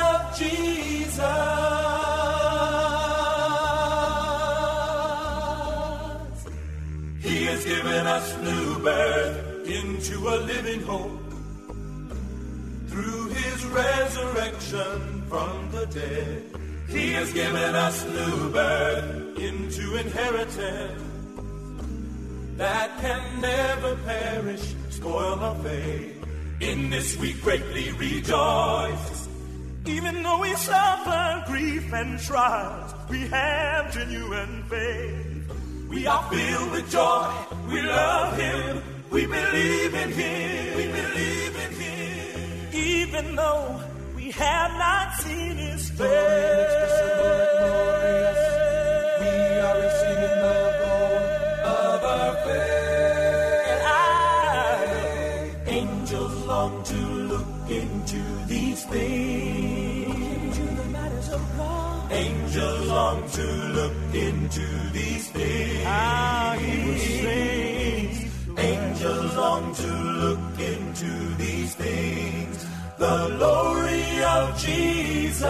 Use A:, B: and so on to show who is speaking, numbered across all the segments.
A: Of Jesus. He has given us new birth into a living hope through his resurrection from the dead. He has given us new birth into inheritance that can never perish, spoil or fade. In this we greatly rejoice. Even though we suffer grief and trials, we have genuine faith. We are filled with joy. We love Him. We believe in Him. We believe in Him. Even though we have not seen His face, we are receiving the gold of our faith. And I, angels long to look into these things. Angels long to look into these things. Ah, he will sing. Angels long to look into these things. The glory of Jesus.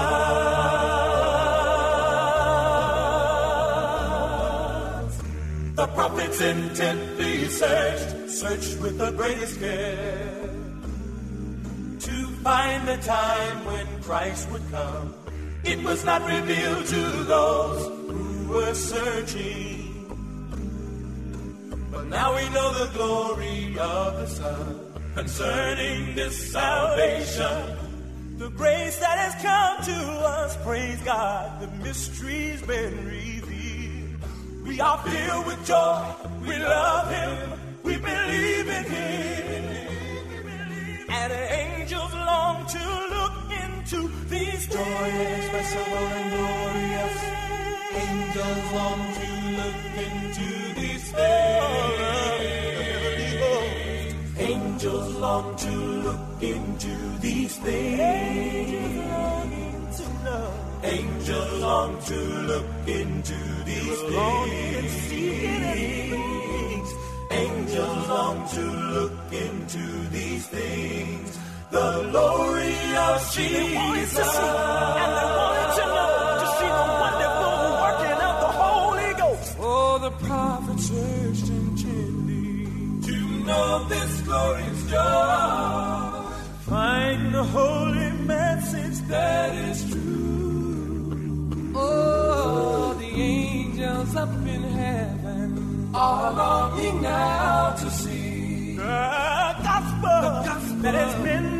A: The prophets intently searched, searched with the greatest care to find the time when Christ would come. It was not revealed to those who were searching. But now we know the glory of the Son concerning this salvation. The grace that has come to us, praise God, the mystery's been revealed. We are filled with joy, we love Him, we believe in Him. And angels long to look into these. Joy inexpressible and glorious. Angels long to look into these things. Angels long to look into these things. Angels long to look into these things. Angels long to look into these things. The glory of Jesus. And they wanted to know to see the wonderful working of the Holy Ghost. Oh, the prophet searched intently to know this glorious joy. Find the holy message that is true. Oh, the angels up in heaven are longing now to see the gospel, the gospel that has been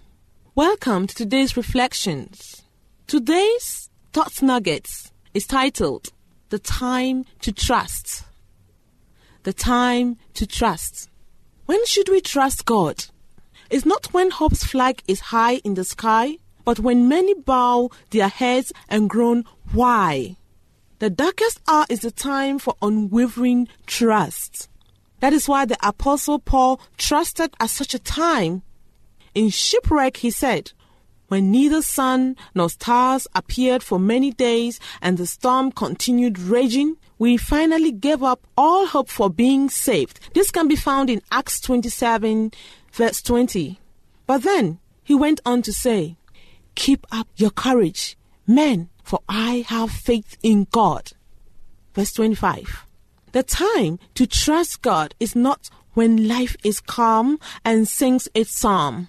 B: welcome to today's reflections. Today's thought nuggets is titled The Time to Trust. The Time to Trust. When should we trust God? It's not when hope's flag is high in the sky, but when many bow their heads and groan, Why? The darkest hour is the time for unwavering trust. That is why the Apostle Paul trusted at such a time. In shipwreck, he said, When neither sun nor stars appeared for many days and the storm continued raging, we finally gave up all hope for being saved. This can be found in Acts 27, verse 20. But then he went on to say, Keep up your courage, men, for I have faith in God. Verse 25. The time to trust God is not when life is calm and sings its psalm.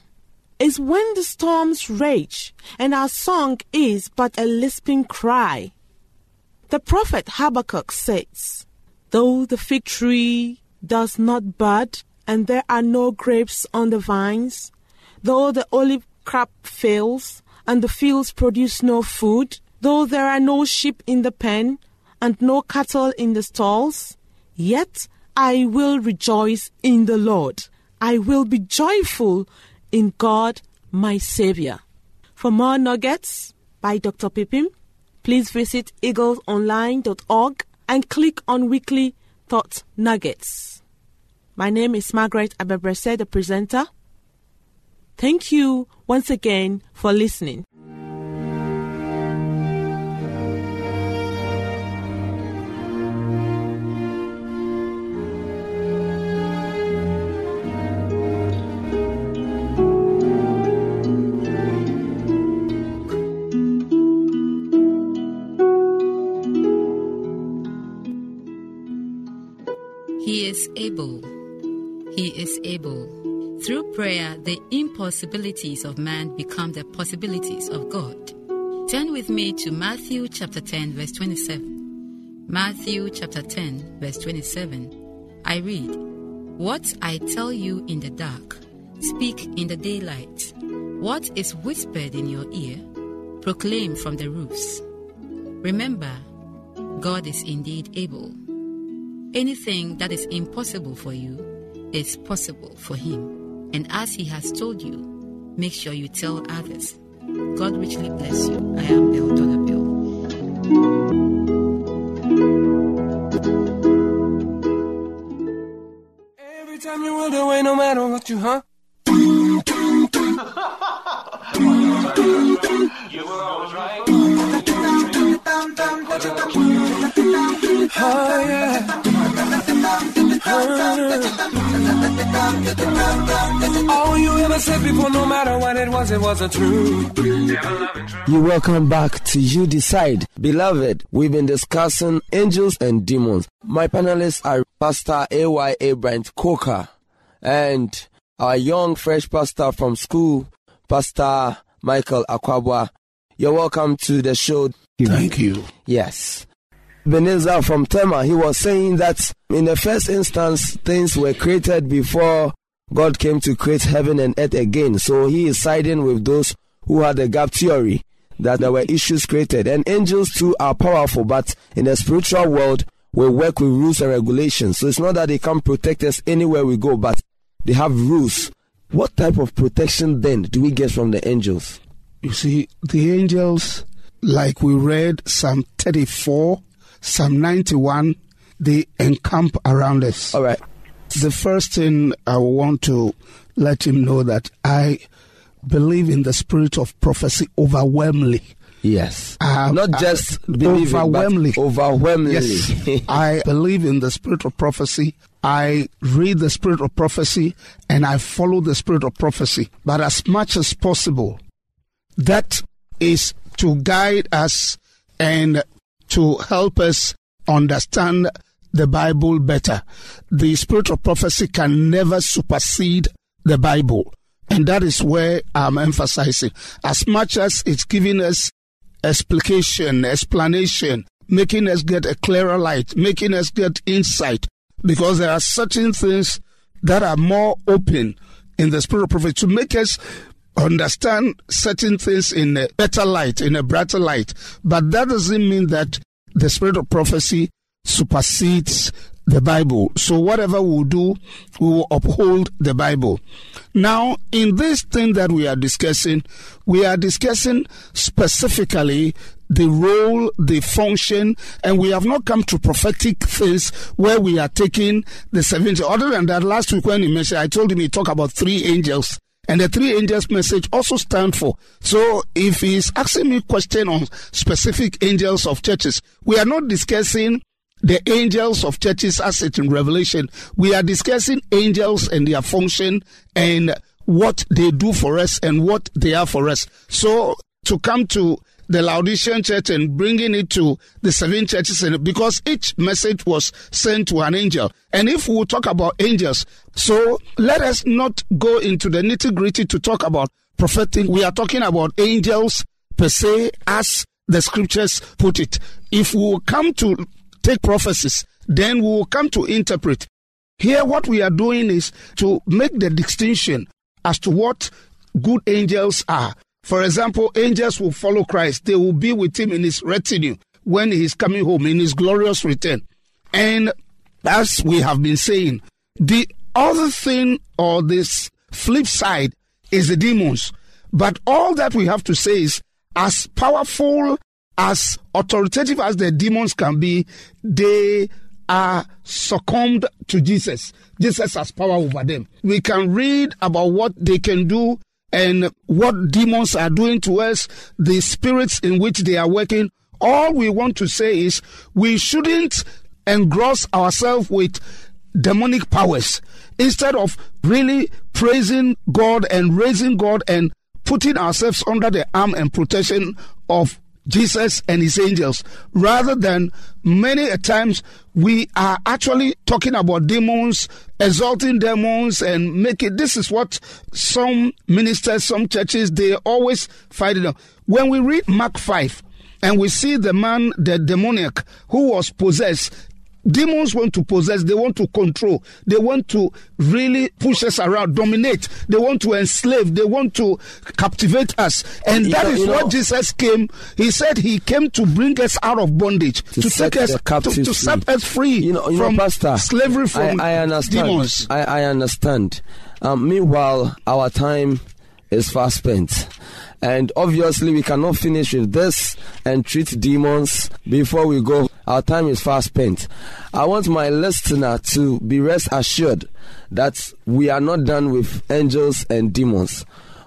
B: It's when the storms rage and our song is but a lisping cry. The prophet Habakkuk says, Though the fig tree does not bud and there are no grapes on the vines, though the olive crop fails and the fields produce no food, though there are no sheep in the pen and no cattle in the stalls, yet I will rejoice in the Lord. I will be joyful in God, my Savior. For more nuggets by Dr. Pipim, please visit eaglesonline.org and click on Weekly Thought Nuggets. My name is Margaret Abebrese, the presenter. Thank you once again for listening.
C: Able. He is able. Through prayer, the impossibilities of man become the possibilities of God. Turn with me to Matthew chapter 10, verse 27. Matthew chapter 10, verse 27. I read, What I tell you in the dark, speak in the daylight. What is whispered in your ear, proclaim from the roofs. Remember, God is indeed able. Anything that is impossible for you is possible for Him. And as He has told you, make sure you tell others. God richly bless you. I am Bill Dollar Bill.
D: Every time you run away, no matter what you, huh? You were always right. Oh, yeah. All you ever said before, no matter what it was, it wasn't true.
E: You welcome back to You Decide. Beloved, we've been discussing angels and demons. My panelists are Pastor A.Y.A. Brent Coker and our young fresh pastor from school, Pastor Michael Akwabwa. You're welcome to the show.
F: Thank you.
E: Yes. Beneza from Tema, he was saying that in the first instance, things were created before God came to create heaven and earth again. So he is siding with those who had the gap theory that there were issues created. And angels too are powerful, but in the spiritual world, we work with rules and regulations. So it's not that they can't protect us anywhere we go, but they have rules. What type of protection then do we get from the angels?
F: You see, the angels, like we read Psalm 34, Psalm 91, they encamp around us.
E: All right.
F: The first thing I want to let him know that I believe in the spirit of prophecy overwhelmingly.
E: Yes.
F: Uh,
E: Not
F: uh,
E: just believing,
F: overwhelmingly.
E: overwhelmingly.
F: Yes, I believe in the spirit of prophecy. I read the spirit of prophecy and I follow the spirit of prophecy. But as much as possible, that is to guide us and to help us understand the Bible better. The spirit of prophecy can never supersede the Bible. And that is where I'm emphasizing. As much as it's giving us explication, explanation, making us get a clearer light, making us get insight, because there are certain things that are more open in the spirit of prophecy to make us understand certain things in a better light, in a brighter light. But that doesn't mean that the spirit of prophecy supersedes the Bible. So whatever we do, we will uphold the Bible. Now, in this thing that we are discussing, we are discussing specifically the role, the function, and we have not come to prophetic things where we are taking the 70. Other than that, last week when he mentioned, I told him he talked about three angels. And the three angels message also stand for. So if he's asking me question on specific angels of churches, we are not discussing the angels of churches as it in Revelation. We are discussing angels and their function and what they do for us and what they are for us. So to come to the Laodicean church and bringing it to the seven churches because each message was sent to an angel. And if we talk about angels, so let us not go into the nitty gritty to talk about prophetic. We are talking about angels per se as the scriptures put it. If we come to take prophecies, then we will come to interpret. Here, what we are doing is to make the distinction as to what good angels are. For example, angels will follow Christ. They will be with him in his retinue when he is coming home in his glorious return. And as we have been saying, the other thing or this flip side is the demons. But all that we have to say is as powerful, as authoritative as the demons can be, they are succumbed to Jesus. Jesus has power over them. We can read about what they can do and what demons are doing to us, the spirits in which they are working. All we want to say is we shouldn't engross ourselves with demonic powers instead of really praising God and raising God and putting ourselves under the arm and protection of Jesus and his angels, rather than many a times we are actually talking about demons, exalting demons, and make it. This is what some ministers, some churches, they always fight it. When we read Mark 5, and we see the man, the demoniac, who was possessed, Demons want to possess, they want to control, they want to really push us around, dominate, they want to enslave, they want to captivate us. And that is what Jesus came. He said he came to bring us out of bondage, to, to take us to, to, set us free
E: you know, you
F: from
E: know, Pastor,
F: slavery from
E: I, I understand.
F: demons.
E: I, I understand. Um, meanwhile, our time is fast spent. And obviously, we cannot finish with this and treat demons before we go. Our time is fast spent. I want my listener to be rest assured that we are not done with angels and demons.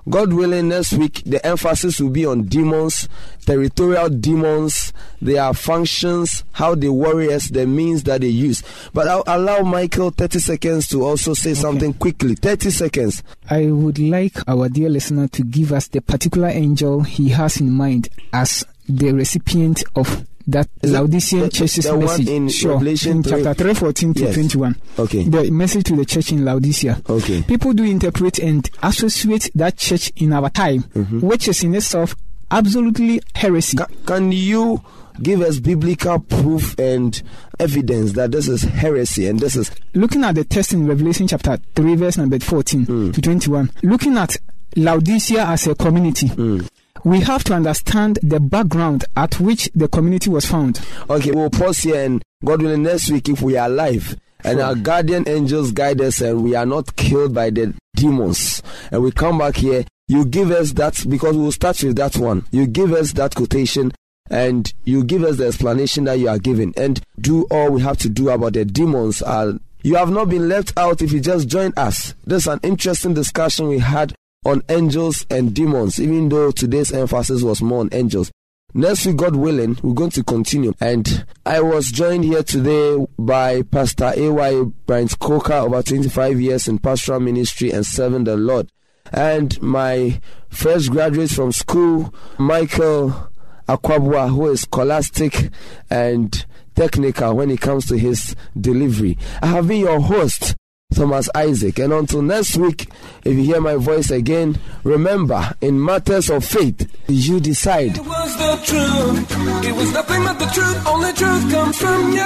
E: God willing, next week the emphasis will be on demons, territorial demons, their functions, how they worry us, the means that they use. But I'll allow Michael 30 seconds to also say okay. something quickly. 30 seconds.
G: I would like our dear listener to give us the particular angel he has in mind as the recipient of that
E: Is
G: Laodicean church's message.
E: in
G: sure,
E: Revelation
G: in chapter 3, 14 to
E: Yes.
G: 21.
E: Okay.
G: The message to the church in Laodicea.
E: Okay.
G: People do interpret and associate that church in our time,
E: Mm-hmm.
G: which is in itself absolutely heresy.
E: Ca- Can you give us biblical proof and evidence that this is heresy and this is
G: Looking at the text in Revelation chapter 3, verse number 14
E: Hmm.
G: to 21, looking at Laodicea as a community,
E: Hmm.
G: We have to understand the background at which the community was found.
E: Okay, we'll pause here and God willing, next week, if we are alive and our guardian angels guide us and we are not killed by the demons, and we come back here, you give us that because we'll start with that one. You give us that quotation and you give us the explanation that you are giving and do all we have to do about the demons. Are, you have not been left out if you just joined us. This is an interesting discussion we had on angels and demons, even though today's emphasis was more on angels. Next week, God willing, we're going to continue. And I was joined here today by Pastor A.Y. Bryant Coker, over 25 years in pastoral ministry and serving the Lord. And my fresh graduate from school, Michael Akwabwa, who is scholastic and technical when it comes to his delivery. I have been your host, Thomas Isaac. And until next week, if you hear my voice again, remember, in matters of faith, you decide.
D: It was the truth. It was nothing but the truth. Only truth comes from you.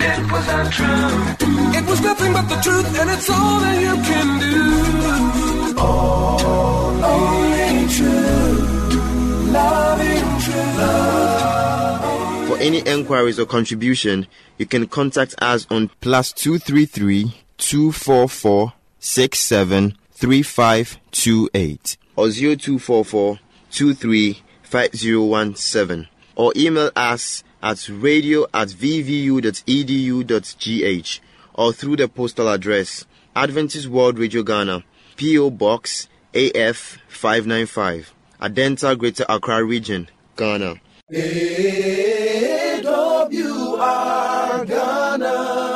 D: It was untrue. It was nothing but the truth, and it's all that you can do. Only true. Loving true.
H: For any enquiries or contribution, you can contact us on plus two three three two four four six seven three five two eight or zero two four four two three five zero one seven or email us at radio at vvu.edu.gh or through the postal address Adventist World Radio Ghana, P.O. Box AF 595, Adenta Greater Accra Region, Ghana.
A: AWR Ghana,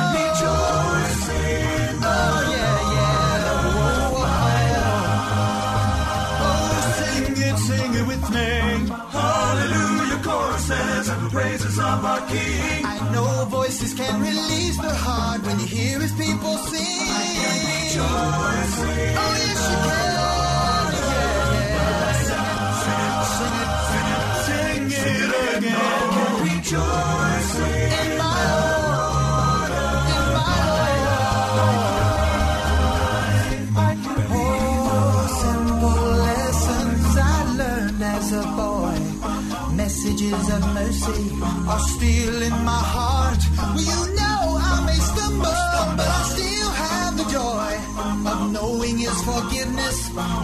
I: messages of mercy are still in my heart.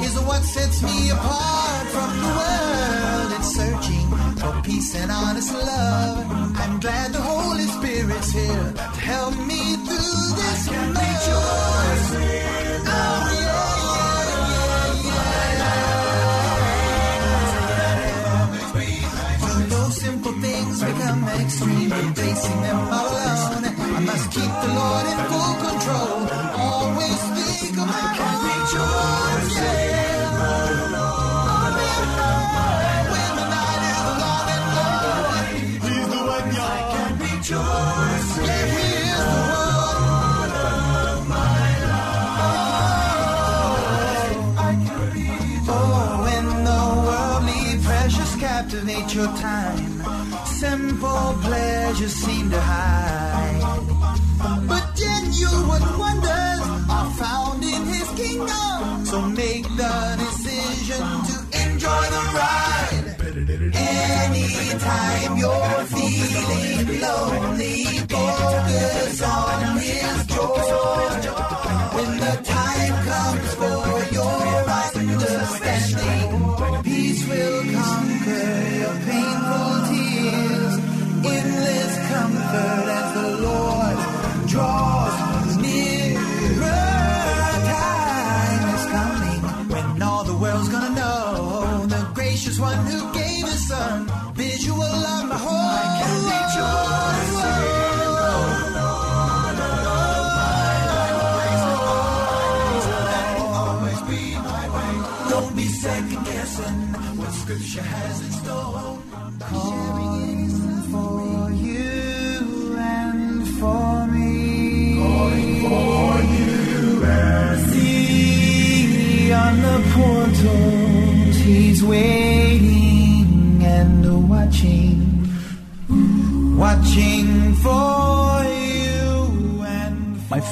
I: Is what sets me apart from the world. It's searching for peace and honest love. I'm glad the Holy Spirit's here to help me through this. Rejoice. Oh, yeah. become extreme and facing them all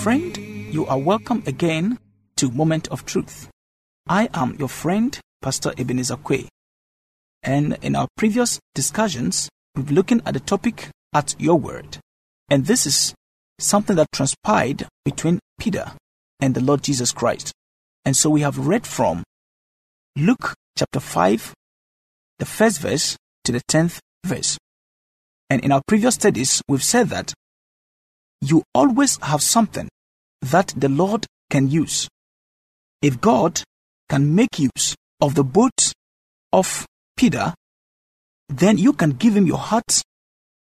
J: friend, you are welcome again to Moment of Truth. I am your friend, Pastor Ebenezer Kwe. And in our previous discussions, we've been looking at the topic at your word. And this is something that transpired between Peter and the Lord Jesus Christ. And so we have read from Luke chapter 5, the first verse to the 10th verse. And in our previous studies, we've said that you always have something that the Lord can use. If God can make use of the boat of Peter, then you can give him your heart,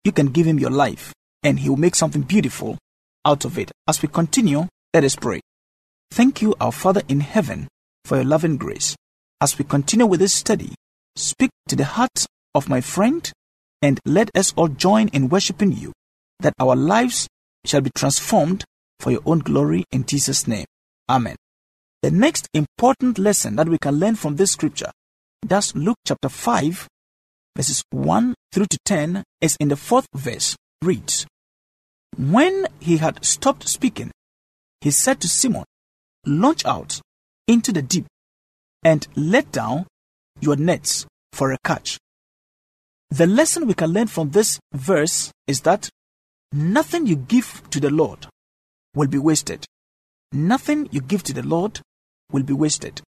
J: you can give him your life, and he will make something beautiful out of it. As we continue, let us pray. Thank you, our Father in heaven, for your loving grace. As we continue with this study, speak to the heart of my friend and let us all join in worshiping you, that our lives shall be transformed for your own glory in Jesus' name. Amen. The next important lesson that we can learn from this scripture, that's Luke chapter 5, verses 1 through to 10, is in the fourth verse. Reads When he had stopped speaking, he said to Simon, Launch out into the deep and let down your nets for a catch. The lesson we can learn from this verse is that nothing you give to the Lord will be wasted. Nothing you give to the Lord will be wasted.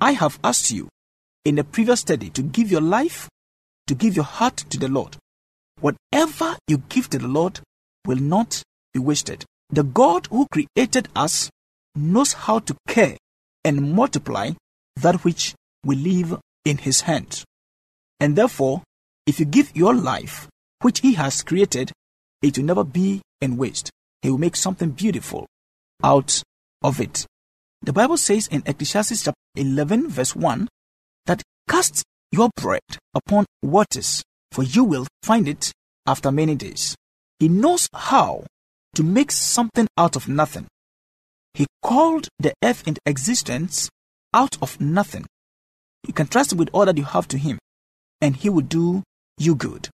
J: I have asked you in a previous study to give your life, to give your heart to the Lord. Whatever you give to the Lord will not be wasted. The God who created us knows how to care and multiply that which we leave in His hands. And therefore, if you give your life, which He has created, it will never be in waste. He will make something beautiful out of it. The Bible says in Ecclesiastes chapter 11, verse 1, that cast your bread upon waters, for you will find it after many days. He knows how to make something out of nothing. He called the earth into existence out of nothing. You can trust with all that you have to Him, and He will do you good.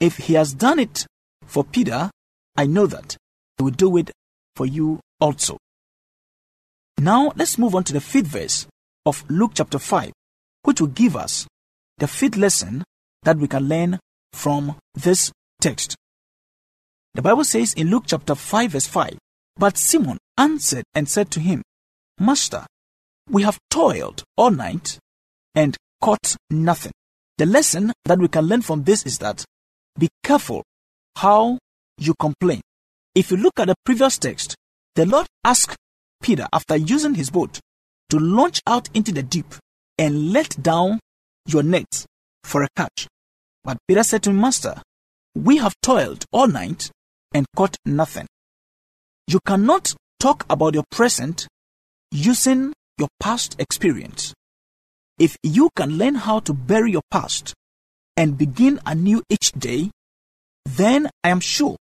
J: If He has done it for Peter, I know that He will do it for you also. Now, let's move on to the fifth verse of Luke chapter 5, which will give us the fifth lesson that we can learn from this text. The Bible says in Luke chapter 5, verse 5, But Simon answered and said to him, Master, we have toiled all night and caught nothing. The lesson that we can learn from this is that be careful how you complain. If you look at the previous text, the Lord asked Peter, after using his boat, to launch out into the deep and let down your nets for a catch. But Peter said to him, Master, we have toiled all night and caught nothing. You cannot talk about your present using your past experience. If you can learn how to bury your past and begin anew each day, then I am sure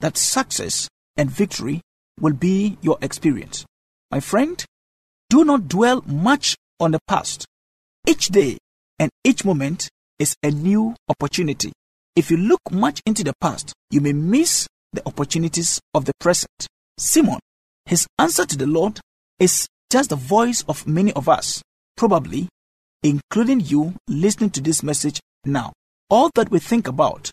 J: that success and victory will be your experience. My friend, do not dwell much on the past. Each day and each moment is a new opportunity. If you look much into the past, you may miss the opportunities of the present. Simon, his answer to the Lord is just the voice of many of us, probably including you listening to this message now. All that we think about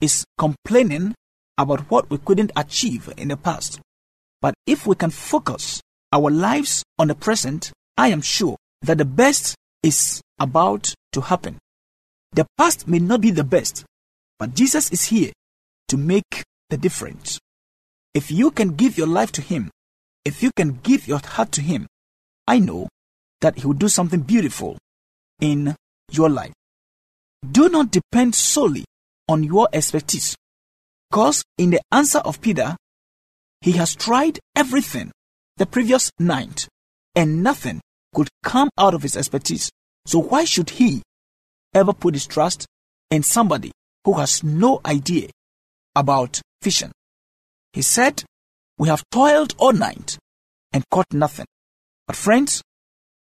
J: is complaining about what we couldn't achieve in the past. But if we can focus our lives on the present, I am sure that the best is about to happen. The past may not be the best, but Jesus is here to make the difference. If you can give your life to Him, if you can give your heart to Him, I know that He will do something beautiful in your life. Do not depend solely on your expertise, because in the answer of Peter, he has tried everything the previous night, and nothing could come out of his expertise. So why should he ever put his trust in somebody who has no idea about fishing? He said, We have toiled all night and caught nothing. But friends,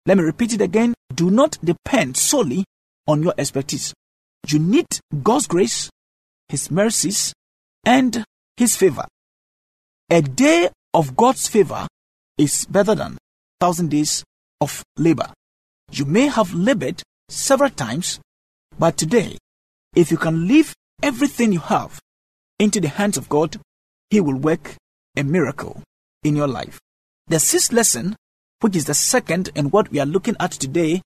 J: let me repeat it again. Do not depend solely on your expertise. You need God's grace, His mercies, and His favor. A day of God's favor is better than thousand days of labor. You may have labored several times, but today, if you can leave everything you have into the hands of God, He will work a miracle in your life. The sixth lesson, which is the second in what we are looking at today,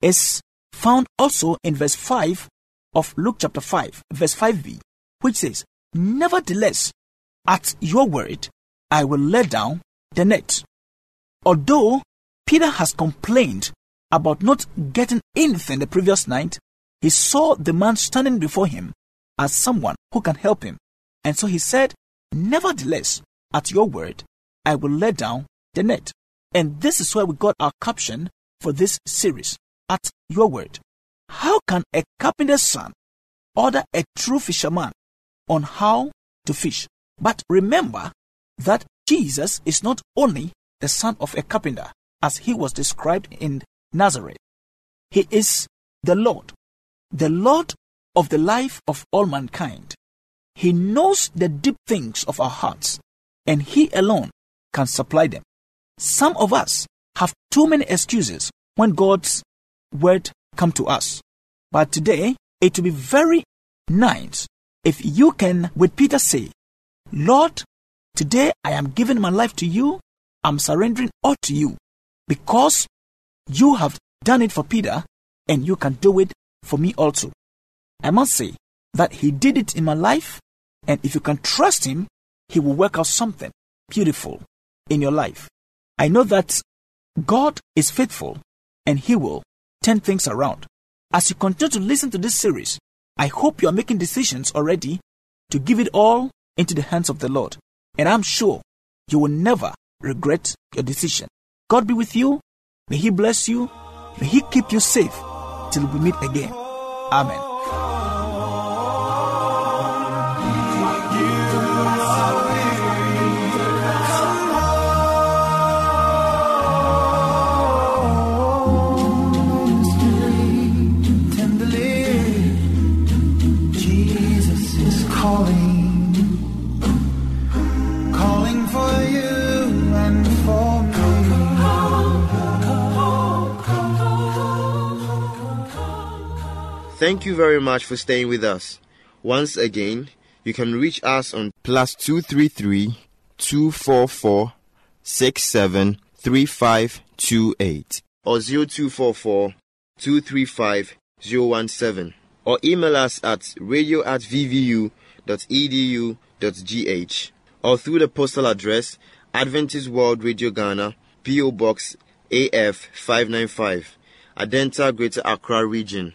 J: is found also in verse 5 of Luke chapter 5, verse 5b, which says, Nevertheless, at your word, I will let down the net. Although Peter has complained about not getting anything the previous night, he saw the man standing before him as someone who can help him. And so he said, Nevertheless, at your word, I will let down the net. And this is where we got our caption for this series At your word. How can a carpenter's son order a true fisherman on how to fish? But remember that Jesus is not only the son of a carpenter, as he was described in Nazareth. He is the Lord, the Lord of the life of all mankind. He knows the deep things of our hearts, and He alone can supply them. Some of us have too many excuses when God's word come to us. But today, it will be very nice if you can, with Peter, say, Lord, today I am giving my life to you. I'm surrendering all to you because you have done it for Peter and you can do it for me also. I must say that he did it in my life, and if you can trust him, he will work out something beautiful in your life. I know that God is faithful and he will turn things around. As you continue to listen to this series, I hope you are making decisions already to give it all into the hands of the Lord. And I'm sure you will never regret your decision. God be with you. May He bless you. May He keep you safe till we meet again. Amen.
H: Thank you very much for staying with us. Once again, you can reach us on plus 233 244 673528 or 0244 235 017 or email us at radio at vvu.edu.gh or through the postal address Adventist World Radio Ghana, PO Box AF 595, Adenta Greater Accra Region,